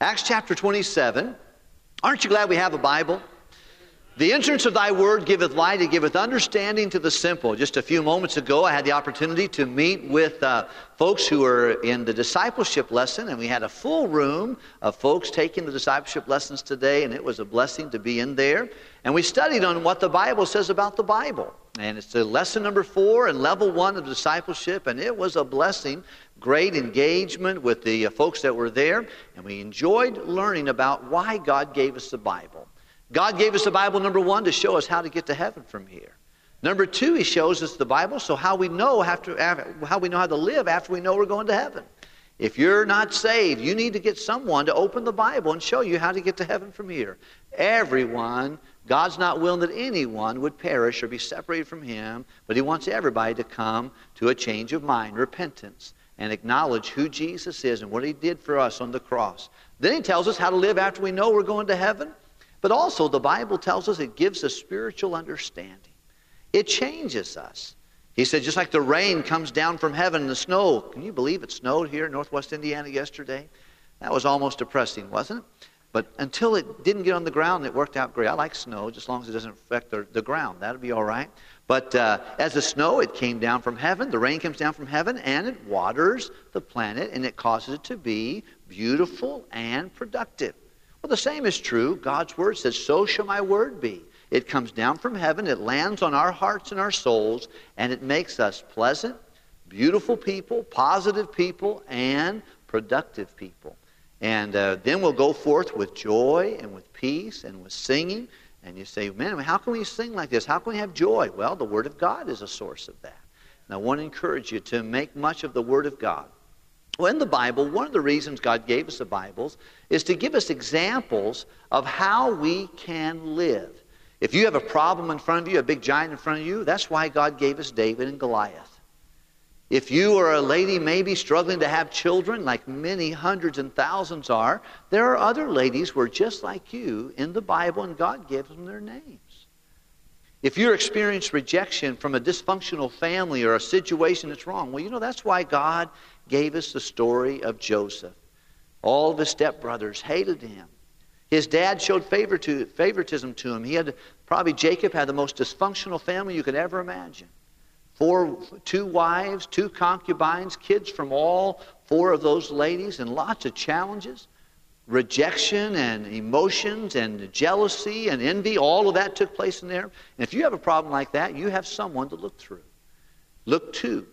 Acts chapter 27. Aren't you glad we have a Bible? The entrance of thy word giveth light, it giveth understanding to the simple. Just a few moments ago, I had the opportunity to meet with uh, folks who were in the discipleship lesson, and we had a full room of folks taking the discipleship lessons today, and it was a blessing to be in there. And we studied on what the Bible says about the Bible. And it's the lesson number four and level one of discipleship, and it was a blessing. Great engagement with the uh, folks that were there, and we enjoyed learning about why God gave us the Bible. God gave us the Bible, number one, to show us how to get to heaven from here. Number two, He shows us the Bible so how we know after, how we know how to live after we know we're going to heaven. If you're not saved, you need to get someone to open the Bible and show you how to get to heaven from here. Everyone, God's not willing that anyone would perish or be separated from Him, but He wants everybody to come to a change of mind, repentance, and acknowledge who Jesus is and what He did for us on the cross. Then He tells us how to live after we know we're going to heaven. But also, the Bible tells us it gives us spiritual understanding. It changes us. He said, just like the rain comes down from heaven and the snow. Can you believe it snowed here in northwest Indiana yesterday? That was almost depressing, wasn't it? But until it didn't get on the ground, it worked out great. I like snow, just as long as it doesn't affect the, the ground. That'll be all right. But uh, as the snow, it came down from heaven. The rain comes down from heaven, and it waters the planet, and it causes it to be beautiful and productive. Well, the same is true. God's word says, So shall my word be. It comes down from heaven, it lands on our hearts and our souls, and it makes us pleasant, beautiful people, positive people, and productive people. And uh, then we'll go forth with joy and with peace and with singing. And you say, man, how can we sing like this? How can we have joy? Well, the Word of God is a source of that. And I want to encourage you to make much of the Word of God. Well, in the Bible, one of the reasons God gave us the Bibles is to give us examples of how we can live. If you have a problem in front of you, a big giant in front of you, that's why God gave us David and Goliath. If you are a lady maybe struggling to have children, like many hundreds and thousands are, there are other ladies who are just like you in the Bible, and God gives them their names. If you're experiencing rejection from a dysfunctional family or a situation that's wrong, well, you know, that's why God gave us the story of Joseph. All of his stepbrothers hated him. His dad showed favor to, favoritism to him. He had probably Jacob had the most dysfunctional family you could ever imagine. Four, two wives, two concubines, kids from all four of those ladies, and lots of challenges. Rejection and emotions and jealousy and envy, all of that took place in there. And if you have a problem like that, you have someone to look through. Look to.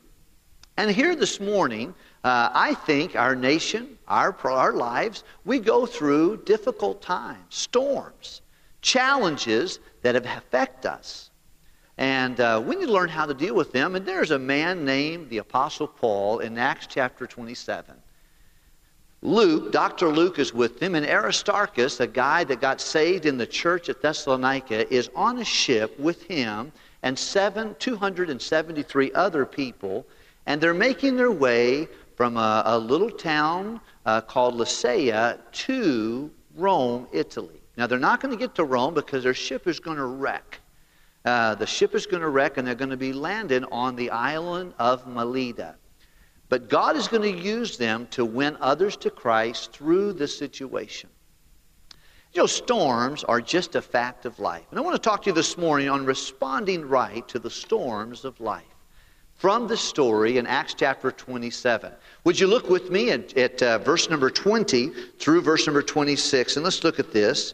And here this morning, uh, I think our nation, our, our lives, we go through difficult times, storms, challenges that affect us. And uh, we need to learn how to deal with them. And there's a man named the Apostle Paul in Acts chapter 27. Luke, Dr. Luke is with him, and Aristarchus, a guy that got saved in the church at Thessalonica, is on a ship with him and seven, 273 other people and they're making their way from a, a little town uh, called Lasea to Rome, Italy. Now, they're not going to get to Rome because their ship is going to wreck. Uh, the ship is going to wreck, and they're going to be landed on the island of Melita. But God is going to use them to win others to Christ through this situation. You know, storms are just a fact of life. And I want to talk to you this morning on responding right to the storms of life from the story in Acts chapter 27. Would you look with me at, at uh, verse number 20 through verse number 26? And let's look at this.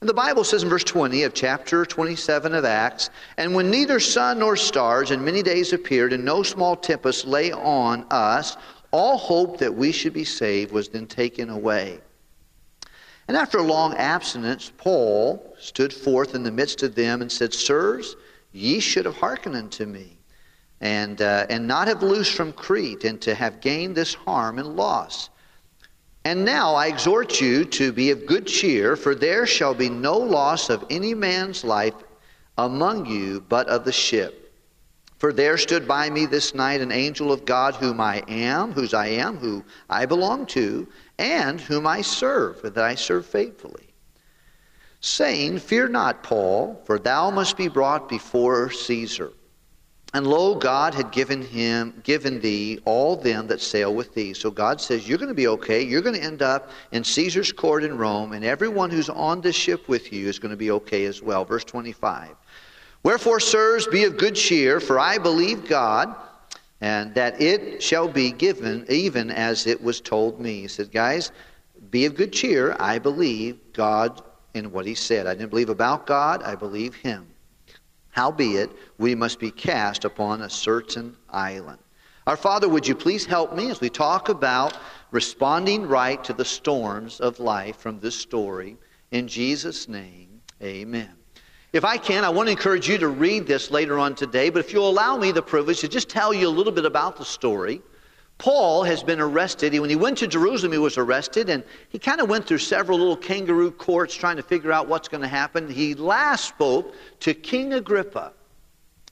And the Bible says in verse 20 of chapter 27 of Acts, And when neither sun nor stars in many days appeared, and no small tempest lay on us, all hope that we should be saved was then taken away. And after a long abstinence, Paul stood forth in the midst of them and said, Sirs, ye should have hearkened unto me and, uh, and not have loosed from Crete, and to have gained this harm and loss. And now I exhort you to be of good cheer, for there shall be no loss of any man's life among you, but of the ship. For there stood by me this night an angel of God, whom I am, whose I am, who I belong to, and whom I serve, that I serve faithfully. Saying, Fear not, Paul, for thou must be brought before Caesar. And lo, God had given him, given thee all them that sail with thee. So God says, You're going to be okay. You're going to end up in Caesar's court in Rome, and everyone who's on this ship with you is going to be okay as well. Verse 25. Wherefore, sirs, be of good cheer, for I believe God, and that it shall be given even as it was told me. He said, Guys, be of good cheer. I believe God in what he said. I didn't believe about God, I believe him. Howbeit, we must be cast upon a certain island. Our Father, would you please help me as we talk about responding right to the storms of life from this story? In Jesus' name, amen. If I can, I want to encourage you to read this later on today, but if you'll allow me the privilege to just tell you a little bit about the story. Paul has been arrested. When he went to Jerusalem, he was arrested, and he kind of went through several little kangaroo courts trying to figure out what's going to happen. He last spoke to King Agrippa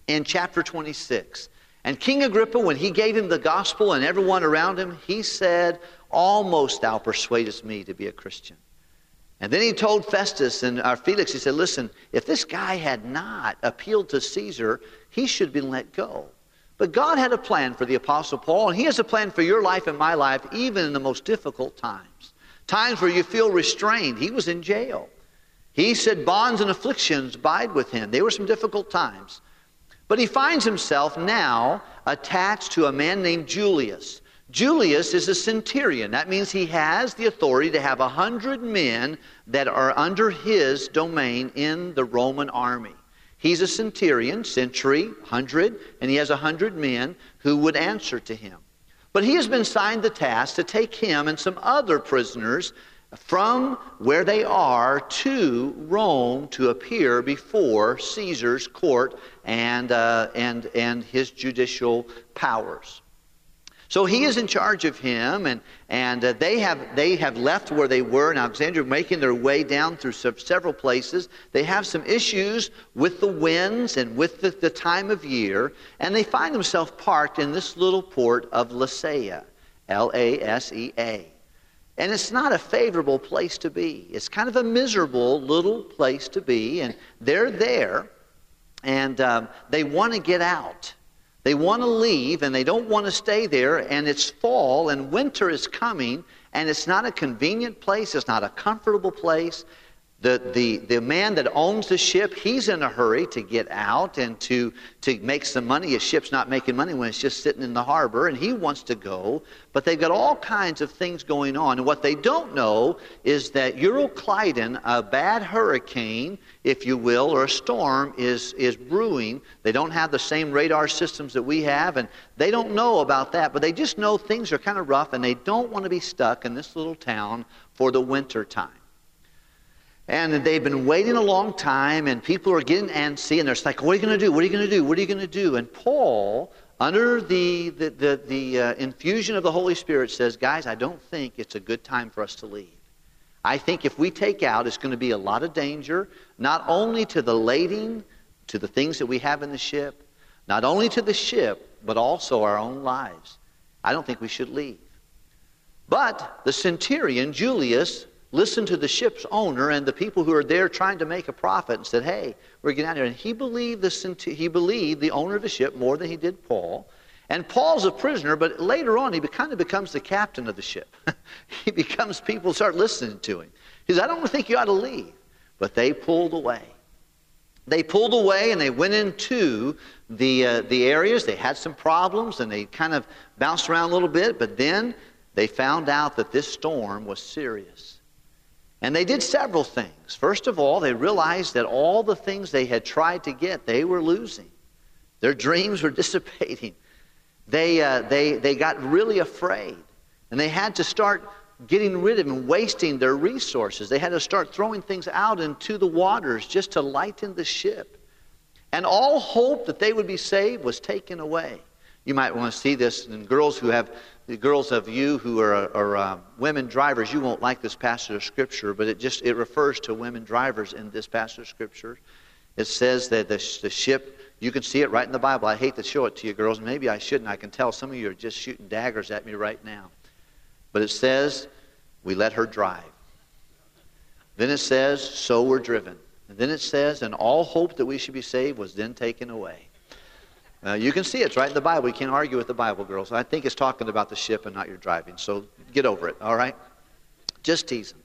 in chapter 26. And King Agrippa, when he gave him the gospel and everyone around him, he said, Almost thou persuadest me to be a Christian. And then he told Festus and our uh, Felix, he said, Listen, if this guy had not appealed to Caesar, he should have been let go. But God had a plan for the Apostle Paul, and He has a plan for your life and my life, even in the most difficult times. Times where you feel restrained. He was in jail. He said, Bonds and afflictions abide with him. They were some difficult times. But he finds himself now attached to a man named Julius. Julius is a centurion. That means he has the authority to have a hundred men that are under his domain in the Roman army. He's a centurion, century, 100, and he has a 100 men who would answer to him. But he has been signed the task to take him and some other prisoners from where they are to Rome to appear before Caesar's court and, uh, and, and his judicial powers. So he is in charge of him, and, and uh, they, have, they have left where they were in Alexandria, making their way down through several places. They have some issues with the winds and with the, the time of year, and they find themselves parked in this little port of Lasea, L A S E A. And it's not a favorable place to be. It's kind of a miserable little place to be, and they're there, and um, they want to get out. They want to leave and they don't want to stay there, and it's fall and winter is coming, and it's not a convenient place, it's not a comfortable place. The, the, the man that owns the ship, he's in a hurry to get out and to, to make some money. His ship's not making money when it's just sitting in the harbor, and he wants to go. But they've got all kinds of things going on. And what they don't know is that Euroclydon, a bad hurricane, if you will, or a storm, is, is brewing. They don't have the same radar systems that we have, and they don't know about that. But they just know things are kind of rough, and they don't want to be stuck in this little town for the winter time. And they've been waiting a long time, and people are getting antsy, and they're like, What are you going to do? What are you going to do? What are you going to do? And Paul, under the, the, the, the uh, infusion of the Holy Spirit, says, Guys, I don't think it's a good time for us to leave. I think if we take out, it's going to be a lot of danger, not only to the lading, to the things that we have in the ship, not only to the ship, but also our own lives. I don't think we should leave. But the centurion, Julius, listened to the ship's owner and the people who are there trying to make a profit and said, hey, we're getting out here. And he believed, the, he believed the owner of the ship more than he did Paul. And Paul's a prisoner, but later on he kind of becomes the captain of the ship. he becomes, people start listening to him. He says, I don't think you ought to leave. But they pulled away. They pulled away and they went into the, uh, the areas. They had some problems and they kind of bounced around a little bit, but then they found out that this storm was serious. And they did several things. First of all, they realized that all the things they had tried to get, they were losing. Their dreams were dissipating. They, uh, they, they got really afraid. And they had to start getting rid of and wasting their resources. They had to start throwing things out into the waters just to lighten the ship. And all hope that they would be saved was taken away. You might want to see this in girls who have the girls of you who are, are uh, women drivers, you won't like this passage of scripture, but it just it refers to women drivers in this passage of scripture. It says that the, the ship, you can see it right in the Bible. I hate to show it to you girls. Maybe I shouldn't. I can tell some of you are just shooting daggers at me right now. But it says, we let her drive. Then it says, so we're driven. And then it says, and all hope that we should be saved was then taken away. Uh, you can see it. it's right in the Bible. You can't argue with the Bible, girls. I think it's talking about the ship and not your driving. So get over it, all right? Just teasing.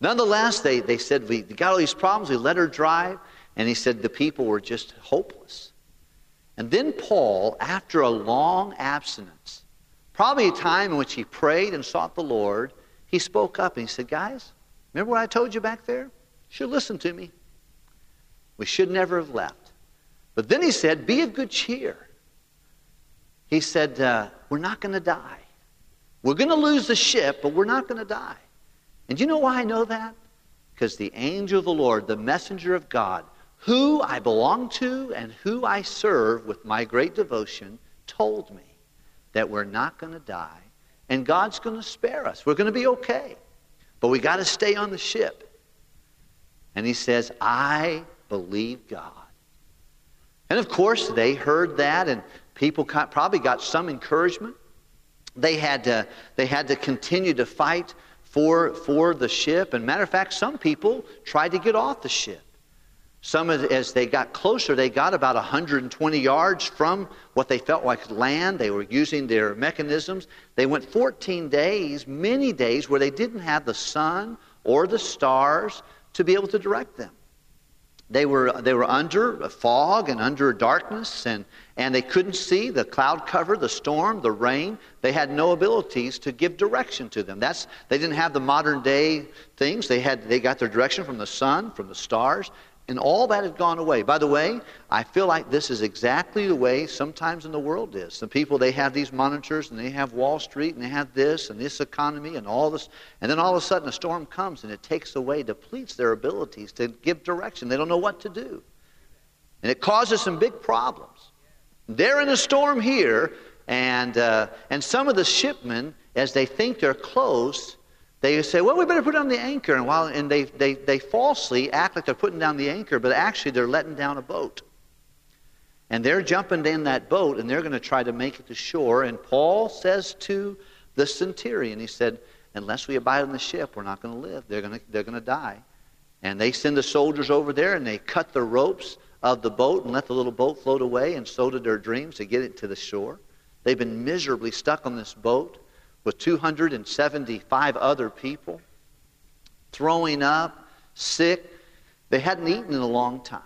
Nonetheless, they, they said, We got all these problems. We let her drive. And he said the people were just hopeless. And then Paul, after a long abstinence, probably a time in which he prayed and sought the Lord, he spoke up and he said, Guys, remember what I told you back there? You should listen to me. We should never have left. But then he said, Be of good cheer. He said, uh, We're not going to die. We're going to lose the ship, but we're not going to die. And you know why I know that? Because the angel of the Lord, the messenger of God, who I belong to and who I serve with my great devotion, told me that we're not going to die and God's going to spare us. We're going to be okay. But we got to stay on the ship. And he says, I believe God. And of course, they heard that, and people probably got some encouragement. They had to, they had to continue to fight for, for the ship. And matter of fact, some people tried to get off the ship. Some, as they got closer, they got about 120 yards from what they felt like land. They were using their mechanisms. They went 14 days, many days, where they didn't have the sun or the stars to be able to direct them. They were, they were under fog and under darkness, and, and they couldn't see the cloud cover, the storm, the rain. They had no abilities to give direction to them. That's, they didn't have the modern day things. They, had, they got their direction from the sun, from the stars, and all that had gone away. By the way, I feel like this is exactly the way sometimes in the world is. The people, they have these monitors and they have Wall Street and they have this and this economy and all this. And then all of a sudden a storm comes and it takes away, depletes their abilities to give direction. They don't know what to do. And it causes some big problems. They're in a storm here, and, uh, and some of the shipmen, as they think they're close, they say, well, we better put down the anchor. And, while, and they, they, they falsely act like they're putting down the anchor, but actually they're letting down a boat. And they're jumping in that boat and they're going to try to make it to shore. And Paul says to the centurion, he said, unless we abide on the ship, we're not going to live. They're going to, they're going to die. And they send the soldiers over there and they cut the ropes of the boat and let the little boat float away. And so did their dreams to get it to the shore. They've been miserably stuck on this boat with 275 other people, throwing up, sick. They hadn't eaten in a long time.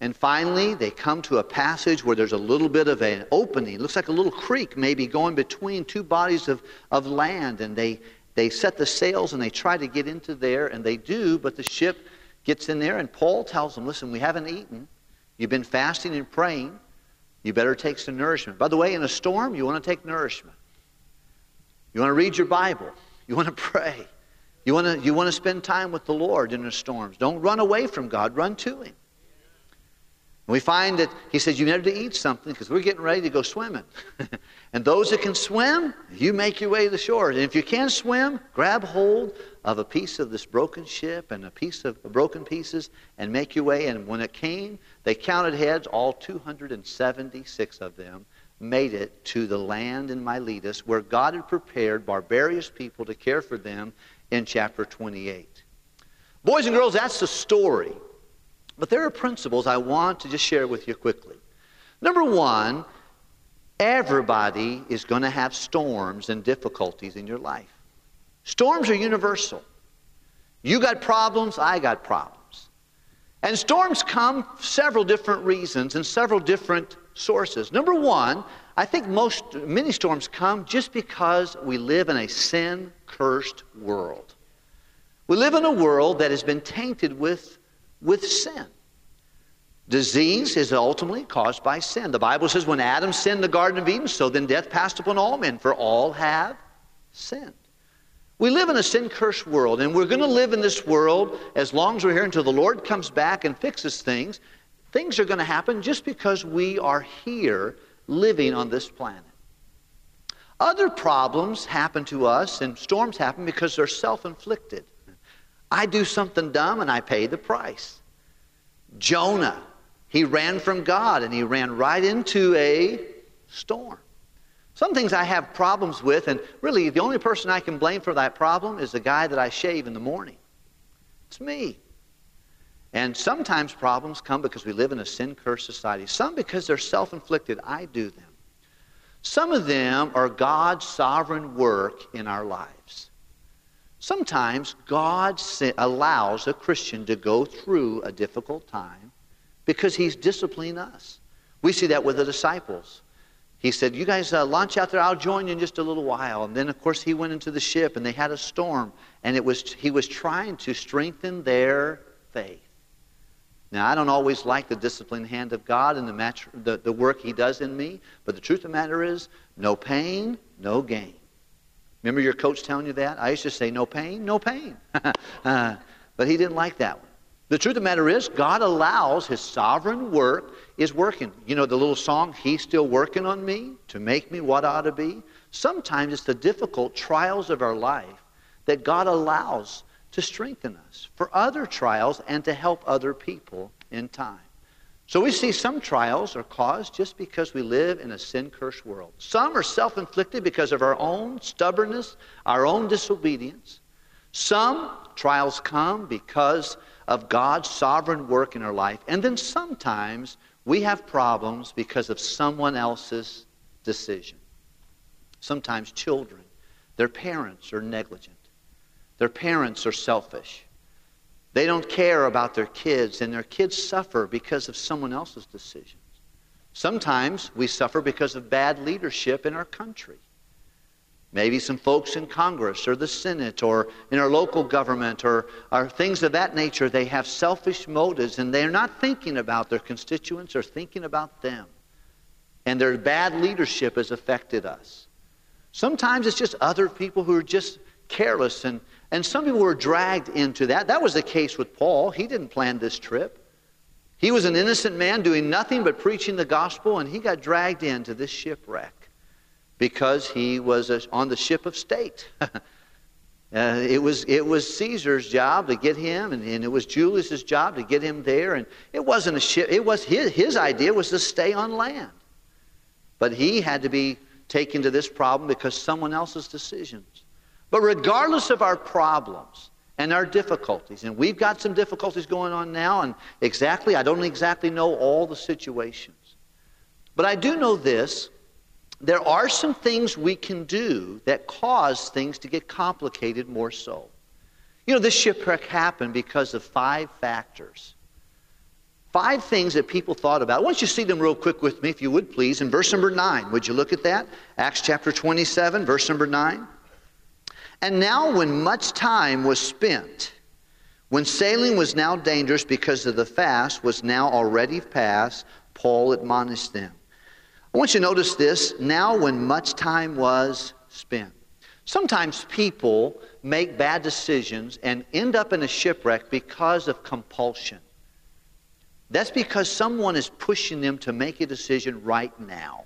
And finally, they come to a passage where there's a little bit of an opening. It looks like a little creek, maybe going between two bodies of, of land. And they, they set the sails and they try to get into there, and they do, but the ship gets in there. And Paul tells them, Listen, we haven't eaten. You've been fasting and praying. You better take some nourishment. By the way, in a storm, you want to take nourishment. You want to read your Bible. You want to pray. You want to, you want to spend time with the Lord in the storms. Don't run away from God, run to Him. And we find that He says, You need to eat something because we're getting ready to go swimming. and those that can swim, you make your way to the shore. And if you can't swim, grab hold of a piece of this broken ship and a piece of broken pieces and make your way. And when it came, they counted heads, all 276 of them made it to the land in Miletus where God had prepared barbarous people to care for them in chapter 28. Boys and girls, that's the story. But there are principles I want to just share with you quickly. Number one, everybody is going to have storms and difficulties in your life. Storms are universal. You got problems, I got problems. And storms come several different reasons and several different sources. Number one, I think most many storms come just because we live in a sin cursed world. We live in a world that has been tainted with, with sin. Disease is ultimately caused by sin. The Bible says when Adam sinned in the Garden of Eden, so then death passed upon all men, for all have sinned. We live in a sin cursed world, and we're going to live in this world as long as we're here until the Lord comes back and fixes things. Things are going to happen just because we are here living on this planet. Other problems happen to us, and storms happen because they're self inflicted. I do something dumb and I pay the price. Jonah, he ran from God and he ran right into a storm. Some things I have problems with, and really the only person I can blame for that problem is the guy that I shave in the morning. It's me. And sometimes problems come because we live in a sin cursed society. Some because they're self inflicted. I do them. Some of them are God's sovereign work in our lives. Sometimes God allows a Christian to go through a difficult time because he's disciplining us. We see that with the disciples. He said, You guys uh, launch out there, I'll join you in just a little while. And then, of course, he went into the ship and they had a storm. And it was, he was trying to strengthen their faith. Now, I don't always like the disciplined hand of God and the, match, the, the work He does in me, but the truth of the matter is no pain, no gain. Remember your coach telling you that? I used to say, no pain, no pain. uh, but he didn't like that one. The truth of the matter is, God allows His sovereign work is working. You know the little song, He's still working on me to make me what I ought to be? Sometimes it's the difficult trials of our life that God allows to strengthen us for other trials and to help other people in time. So we see some trials are caused just because we live in a sin cursed world. Some are self inflicted because of our own stubbornness, our own disobedience. Some trials come because of God's sovereign work in our life. And then sometimes we have problems because of someone else's decision. Sometimes children, their parents are negligent. Their parents are selfish. They don't care about their kids, and their kids suffer because of someone else's decisions. Sometimes we suffer because of bad leadership in our country. Maybe some folks in Congress or the Senate or in our local government or, or things of that nature, they have selfish motives and they're not thinking about their constituents or thinking about them. And their bad leadership has affected us. Sometimes it's just other people who are just careless and, and some people were dragged into that. That was the case with Paul. He didn't plan this trip. He was an innocent man doing nothing but preaching the gospel, and he got dragged into this shipwreck because he was on the ship of state. uh, it, was, it was Caesar's job to get him, and, and it was Julius's job to get him there. And it wasn't a ship. It was his, his idea was to stay on land. But he had to be taken to this problem because someone else's decisions. But regardless of our problems and our difficulties, and we've got some difficulties going on now, and exactly, I don't exactly know all the situations. But I do know this there are some things we can do that cause things to get complicated more so. You know, this shipwreck happened because of five factors. Five things that people thought about. Don't you see them real quick with me, if you would, please? In verse number 9, would you look at that? Acts chapter 27, verse number 9. And now, when much time was spent, when sailing was now dangerous because of the fast was now already past, Paul admonished them. I want you to notice this now, when much time was spent. Sometimes people make bad decisions and end up in a shipwreck because of compulsion. That's because someone is pushing them to make a decision right now.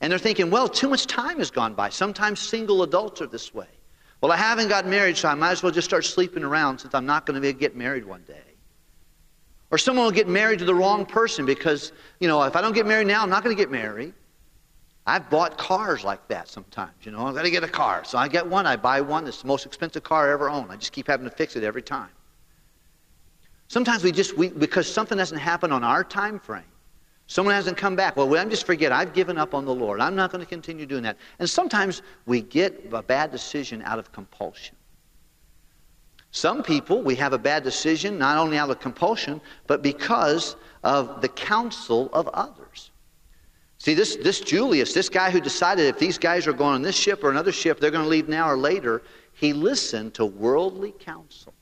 And they're thinking, well, too much time has gone by. Sometimes single adults are this way. Well, I haven't got married, so I might as well just start sleeping around since I'm not going to get married one day. Or someone will get married to the wrong person because, you know, if I don't get married now, I'm not going to get married. I've bought cars like that sometimes, you know. I've got to get a car. So I get one, I buy one. It's the most expensive car I ever owned. I just keep having to fix it every time. Sometimes we just, we, because something doesn't happen on our time frame, Someone hasn't come back. Well, I'm just forget. I've given up on the Lord. I'm not going to continue doing that. And sometimes we get a bad decision out of compulsion. Some people, we have a bad decision not only out of compulsion, but because of the counsel of others. See, this, this Julius, this guy who decided if these guys are going on this ship or another ship, they're going to leave now or later, he listened to worldly counsel.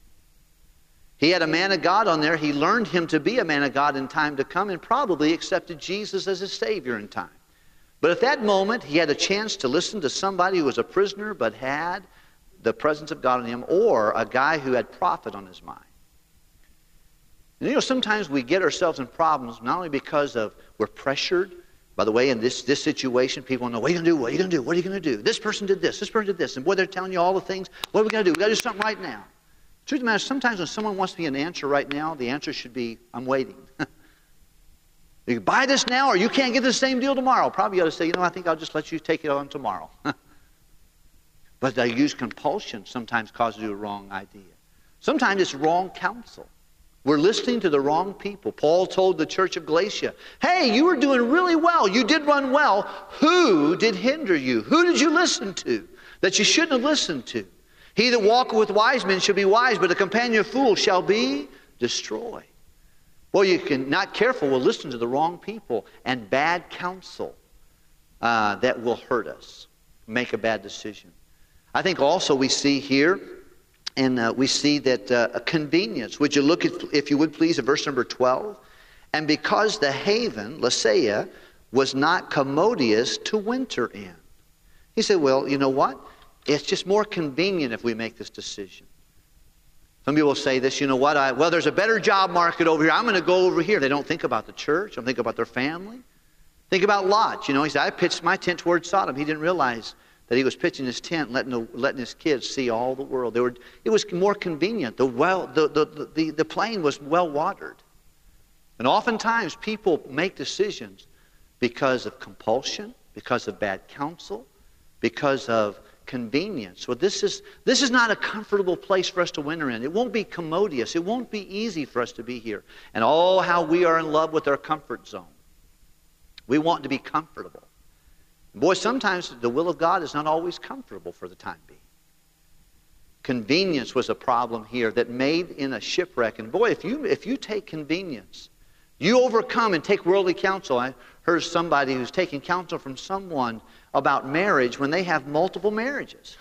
He had a man of God on there. He learned him to be a man of God in time to come and probably accepted Jesus as his Savior in time. But at that moment, he had a chance to listen to somebody who was a prisoner but had the presence of God in him, or a guy who had profit on his mind. And you know, sometimes we get ourselves in problems not only because of we're pressured. By the way, in this, this situation, people know, what are you going to do? What are you going to do? What are you going to do? This person did this. This person did this. And boy, they're telling you all the things. What are we going to do? We've got to do something right now. Truth of the matter is, sometimes when someone wants me an answer right now, the answer should be, I'm waiting. you buy this now or you can't get the same deal tomorrow. Probably you ought to say, you know, I think I'll just let you take it on tomorrow. but they use compulsion sometimes causes you a wrong idea. Sometimes it's wrong counsel. We're listening to the wrong people. Paul told the church of Galatia, hey, you were doing really well. You did run well. Who did hinder you? Who did you listen to that you shouldn't have listened to? He that walketh with wise men shall be wise, but a companion of fools shall be destroyed. Well, you can not careful will listen to the wrong people and bad counsel uh, that will hurt us, make a bad decision. I think also we see here, and uh, we see that uh, a convenience. Would you look at, if you would please, at verse number 12? And because the haven, Lasea, was not commodious to winter in. He said, well, you know what? It's just more convenient if we make this decision. Some people say this, you know what? I, well, there's a better job market over here. I'm going to go over here. They don't think about the church. Don't think about their family. Think about Lot. You know, he said, I pitched my tent towards Sodom. He didn't realize that he was pitching his tent, letting, the, letting his kids see all the world. Were, it was more convenient. The, well, the, the, the, the plain was well watered. And oftentimes people make decisions because of compulsion, because of bad counsel, because of convenience. Well, this is, this is not a comfortable place for us to winter in. It won't be commodious. It won't be easy for us to be here. And oh, how we are in love with our comfort zone. We want to be comfortable. Boy, sometimes the will of God is not always comfortable for the time being. Convenience was a problem here that made in a shipwreck. And boy, if you, if you take convenience, you overcome and take worldly counsel. I heard somebody who's taking counsel from someone about marriage when they have multiple marriages.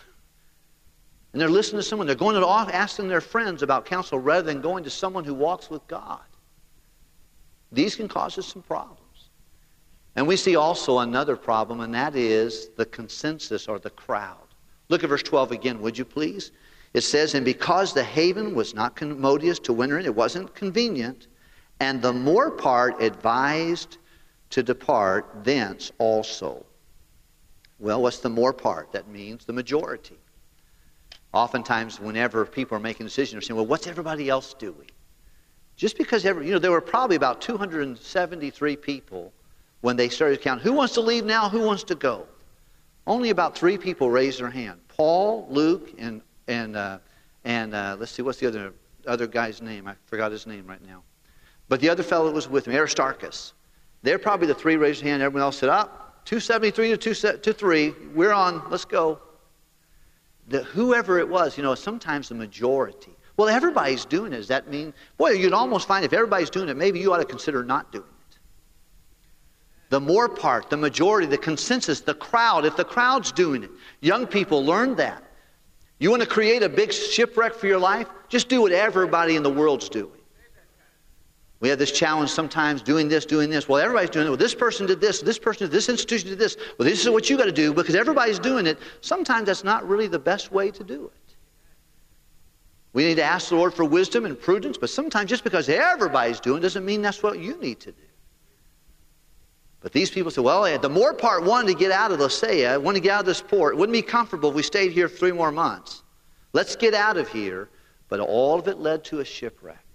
And they're listening to someone, they're going to asking their friends about counsel rather than going to someone who walks with God. These can cause us some problems. And we see also another problem, and that is the consensus or the crowd. Look at verse 12 again, would you please? It says, And because the haven was not commodious to winter in, it wasn't convenient, and the more part advised to depart thence also. Well, what's the more part? That means the majority. Oftentimes, whenever people are making decisions, they're saying, well, what's everybody else doing? Just because, every, you know, there were probably about 273 people when they started counting. Who wants to leave now? Who wants to go? Only about three people raised their hand Paul, Luke, and, and, uh, and uh, let's see, what's the other, other guy's name? I forgot his name right now. But the other fellow was with me, Aristarchus. They're probably the three raised their hand. Everyone else said, up. Oh, 273 to, 2, to 3. We're on. Let's go. The, whoever it was, you know, sometimes the majority. Well, everybody's doing it. Does that mean, boy, you'd almost find if everybody's doing it, maybe you ought to consider not doing it. The more part, the majority, the consensus, the crowd, if the crowd's doing it, young people learn that. You want to create a big shipwreck for your life? Just do what everybody in the world's doing. We have this challenge sometimes doing this, doing this. Well, everybody's doing it. Well, this person did this, this person did this institution did this. Well, this is what you got to do because everybody's doing it. Sometimes that's not really the best way to do it. We need to ask the Lord for wisdom and prudence, but sometimes just because everybody's doing it doesn't mean that's what you need to do. But these people said, well, the more part wanted to get out of Lasea, wanted to get out of this port. It wouldn't be comfortable if we stayed here three more months. Let's get out of here. But all of it led to a shipwreck.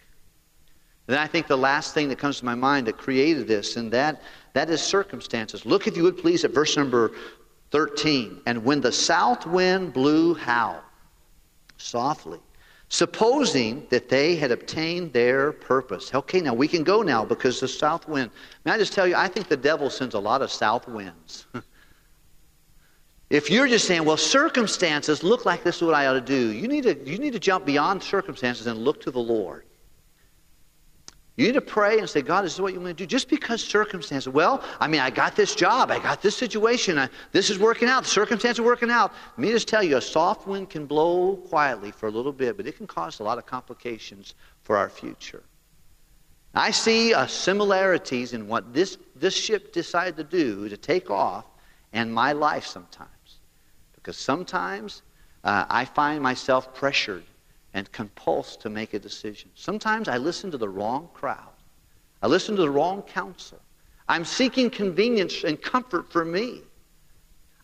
And I think the last thing that comes to my mind that created this, and that, that is circumstances. Look, if you would please, at verse number 13. And when the south wind blew how? Softly. Supposing that they had obtained their purpose. Okay, now we can go now because the south wind. May I just tell you, I think the devil sends a lot of south winds. if you're just saying, well, circumstances look like this is what I ought to do, you need to, you need to jump beyond circumstances and look to the Lord. You need to pray and say, God, this is what you want to do. Just because circumstances, well, I mean, I got this job, I got this situation, I, this is working out, the circumstances are working out. Let me just tell you, a soft wind can blow quietly for a little bit, but it can cause a lot of complications for our future. I see uh, similarities in what this, this ship decided to do to take off and my life sometimes. Because sometimes uh, I find myself pressured and compulsed to make a decision. Sometimes I listen to the wrong crowd. I listen to the wrong counsel. I'm seeking convenience and comfort for me.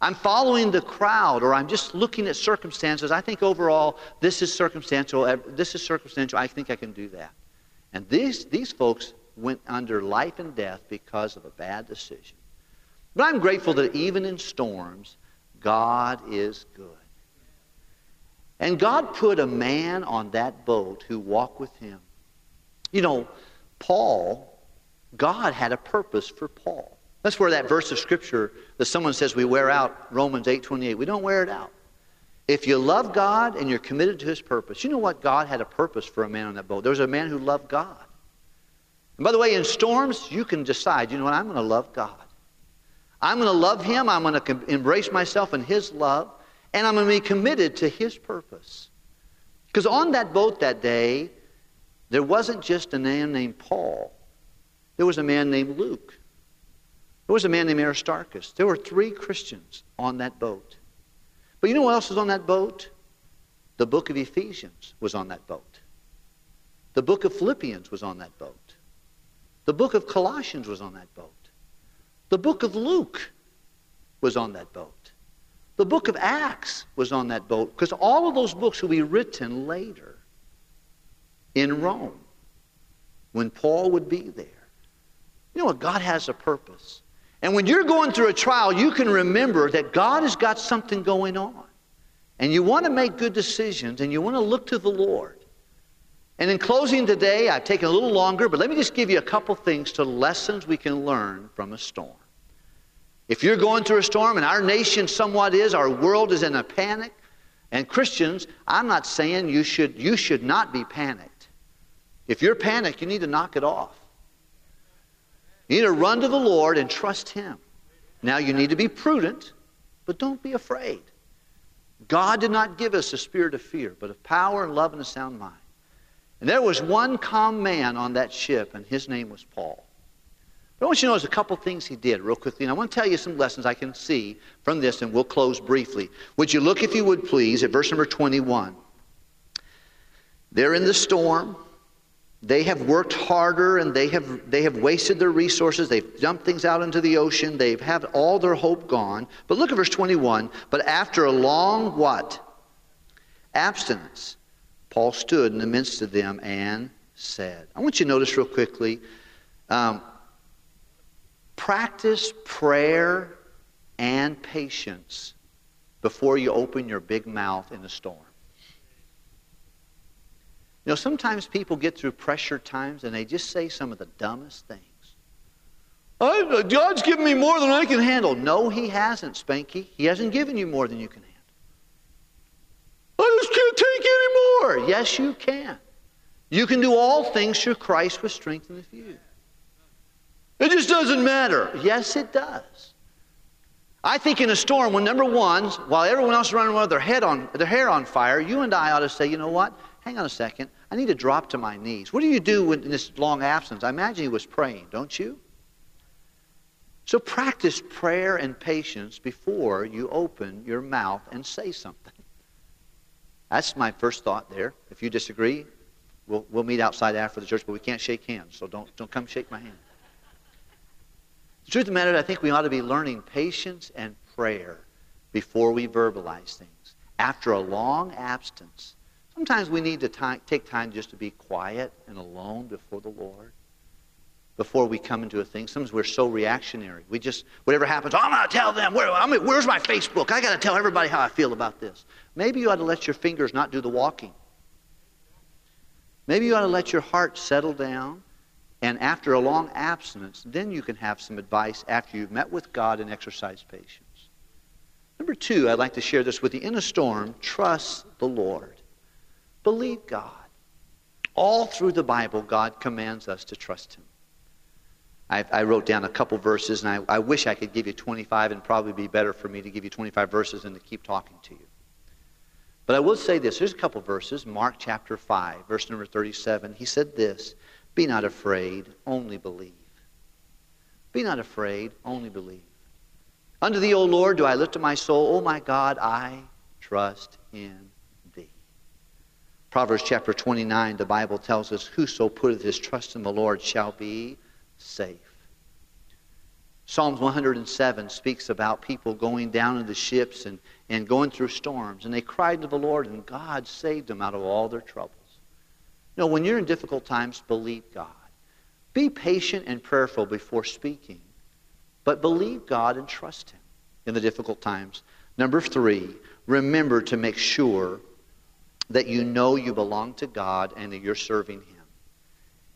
I'm following the crowd or I'm just looking at circumstances. I think overall this is circumstantial. This is circumstantial. I think I can do that. And these, these folks went under life and death because of a bad decision. But I'm grateful that even in storms, God is good. And God put a man on that boat who walked with him. You know, Paul, God had a purpose for Paul. That's where that verse of scripture that someone says we wear out, Romans 8:28. We don't wear it out. If you love God and you're committed to his purpose, you know what? God had a purpose for a man on that boat. There was a man who loved God. And by the way, in storms, you can decide, you know what? I'm going to love God. I'm going to love him. I'm going to embrace myself in his love. And I'm going to be committed to his purpose. Because on that boat that day, there wasn't just a man named Paul. There was a man named Luke. There was a man named Aristarchus. There were three Christians on that boat. But you know what else was on that boat? The book of Ephesians was on that boat. The book of Philippians was on that boat. The book of Colossians was on that boat. The book of Luke was on that boat. The book of Acts was on that boat because all of those books will be written later in Rome when Paul would be there. You know what? God has a purpose. And when you're going through a trial, you can remember that God has got something going on. And you want to make good decisions and you want to look to the Lord. And in closing today, I've taken a little longer, but let me just give you a couple things to lessons we can learn from a storm. If you're going through a storm, and our nation somewhat is, our world is in a panic, and Christians, I'm not saying you should, you should not be panicked. If you're panicked, you need to knock it off. You need to run to the Lord and trust Him. Now, you need to be prudent, but don't be afraid. God did not give us a spirit of fear, but of power and love and a sound mind. And there was one calm man on that ship, and his name was Paul. I want you to notice a couple things he did real quickly. And I want to tell you some lessons I can see from this, and we'll close briefly. Would you look, if you would please, at verse number 21? They're in the storm. They have worked harder and they have, they have wasted their resources. They've dumped things out into the ocean. They've had all their hope gone. But look at verse 21. But after a long what? Abstinence. Paul stood in the midst of them and said. I want you to notice real quickly um, practice prayer and patience before you open your big mouth in a storm. You know, sometimes people get through pressure times and they just say some of the dumbest things. I, God's given me more than I can handle. No, He hasn't, Spanky. He hasn't given you more than you can handle. I just can't take any more. Yes, you can. You can do all things through Christ with strength you. It just doesn't matter. Yes, it does. I think in a storm, when number one, while everyone else is running around with their head on their hair on fire, you and I ought to say, you know what? hang on a second. I need to drop to my knees. What do you do in this long absence? I imagine he was praying, don't you? So practice prayer and patience before you open your mouth and say something. That's my first thought there. If you disagree, we'll, we'll meet outside after the church, but we can't shake hands, so don't, don't come shake my hand. The truth of the matter, I think we ought to be learning patience and prayer before we verbalize things. After a long absence, Sometimes we need to take time just to be quiet and alone before the Lord before we come into a thing. Sometimes we're so reactionary. We just, whatever happens, oh, I'm going to tell them. Where, I where's my Facebook? I got to tell everybody how I feel about this. Maybe you ought to let your fingers not do the walking. Maybe you ought to let your heart settle down. And after a long abstinence, then you can have some advice after you've met with God and exercised patience. Number two, I'd like to share this with you. In a storm, trust the Lord. Believe God. All through the Bible, God commands us to trust Him. I, I wrote down a couple verses, and I, I wish I could give you 25, and probably be better for me to give you 25 verses than to keep talking to you. But I will say this. Here's a couple verses. Mark chapter 5, verse number 37. He said this Be not afraid, only believe. Be not afraid, only believe. Unto thee, O Lord, do I lift up my soul. O my God, I trust in thee. Proverbs chapter 29, the Bible tells us, Whoso putteth his trust in the Lord shall be safe. Psalms 107 speaks about people going down in the ships and, and going through storms. And they cried to the Lord, and God saved them out of all their troubles. Know, when you're in difficult times, believe God. Be patient and prayerful before speaking, but believe God and trust Him in the difficult times. Number three, remember to make sure that you know you belong to God and that you're serving Him.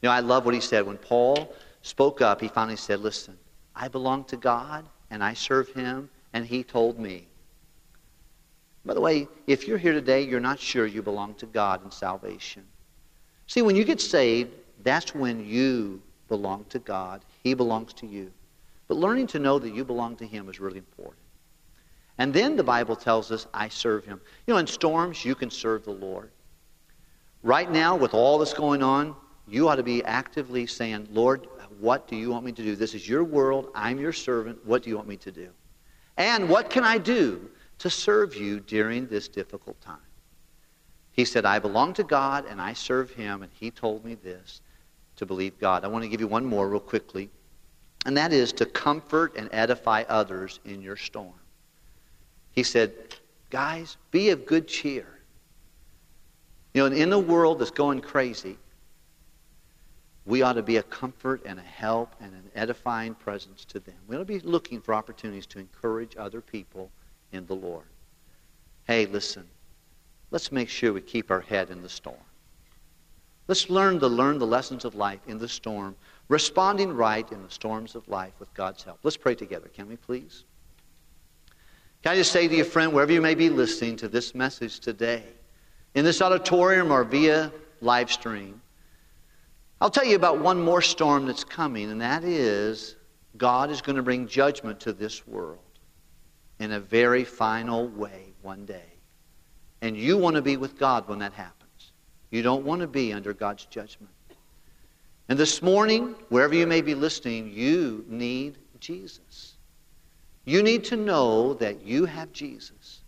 You know, I love what he said. When Paul spoke up, he finally said, Listen, I belong to God and I serve him, and he told me. By the way, if you're here today, you're not sure you belong to God in salvation. See, when you get saved, that's when you belong to God. He belongs to you. But learning to know that you belong to Him is really important. And then the Bible tells us, I serve Him. You know, in storms, you can serve the Lord. Right now, with all that's going on, you ought to be actively saying, Lord, what do you want me to do? This is your world. I'm your servant. What do you want me to do? And what can I do to serve you during this difficult time? He said, I belong to God and I serve Him, and He told me this to believe God. I want to give you one more real quickly, and that is to comfort and edify others in your storm. He said, Guys, be of good cheer. You know, in a world that's going crazy, we ought to be a comfort and a help and an edifying presence to them. We ought to be looking for opportunities to encourage other people in the Lord. Hey, listen, let's make sure we keep our head in the storm. Let's learn to learn the lessons of life in the storm, responding right in the storms of life with God's help. Let's pray together, can we please? Can I just say to you, friend, wherever you may be listening to this message today, in this auditorium or via live stream, I'll tell you about one more storm that's coming, and that is God is going to bring judgment to this world in a very final way one day. And you want to be with God when that happens. You don't want to be under God's judgment. And this morning, wherever you may be listening, you need Jesus. You need to know that you have Jesus.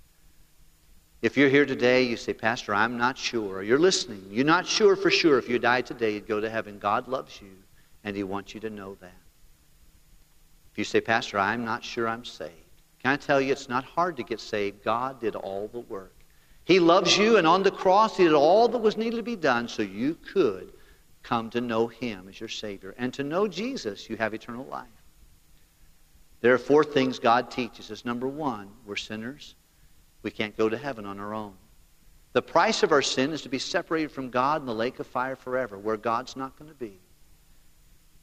If you're here today, you say, Pastor, I'm not sure. You're listening. You're not sure for sure if you died today, you'd go to heaven. God loves you, and He wants you to know that. If you say, Pastor, I'm not sure I'm saved, can I tell you it's not hard to get saved? God did all the work. He loves you, and on the cross, He did all that was needed to be done so you could come to know Him as your Savior. And to know Jesus, you have eternal life. There are four things God teaches us. Number one, we're sinners. We can't go to heaven on our own. The price of our sin is to be separated from God in the lake of fire forever, where God's not going to be.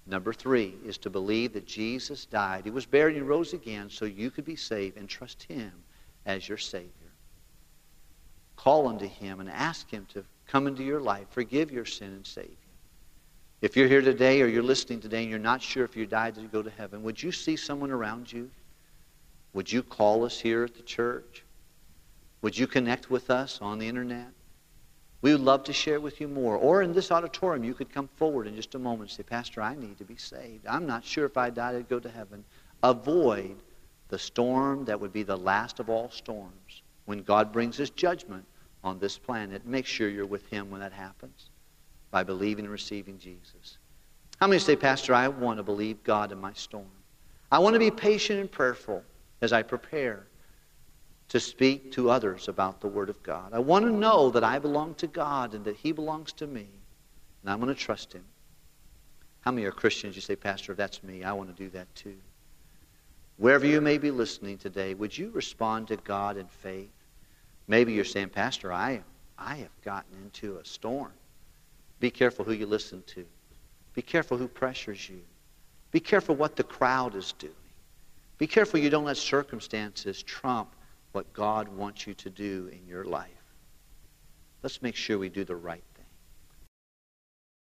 Number three is to believe that Jesus died. He was buried and rose again so you could be saved and trust Him as your Savior. Call unto Him and ask Him to come into your life, forgive your sin, and save you. If you're here today or you're listening today and you're not sure if you died to go to heaven, would you see someone around you? Would you call us here at the church? Would you connect with us on the internet? We would love to share with you more. Or in this auditorium, you could come forward in just a moment and say, Pastor, I need to be saved. I'm not sure if I died, I'd go to heaven. Avoid the storm that would be the last of all storms. When God brings his judgment on this planet, make sure you're with him when that happens by believing and receiving Jesus. How many say, Pastor, I want to believe God in my storm? I want to be patient and prayerful as I prepare to speak to others about the Word of God. I want to know that I belong to God and that He belongs to me, and I'm going to trust Him. How many are Christians? You say, Pastor, that's me, I want to do that too. Wherever you may be listening today, would you respond to God in faith? Maybe you're saying, Pastor, I, I have gotten into a storm. Be careful who you listen to. Be careful who pressures you. Be careful what the crowd is doing. Be careful you don't let circumstances trump what God wants you to do in your life. Let's make sure we do the right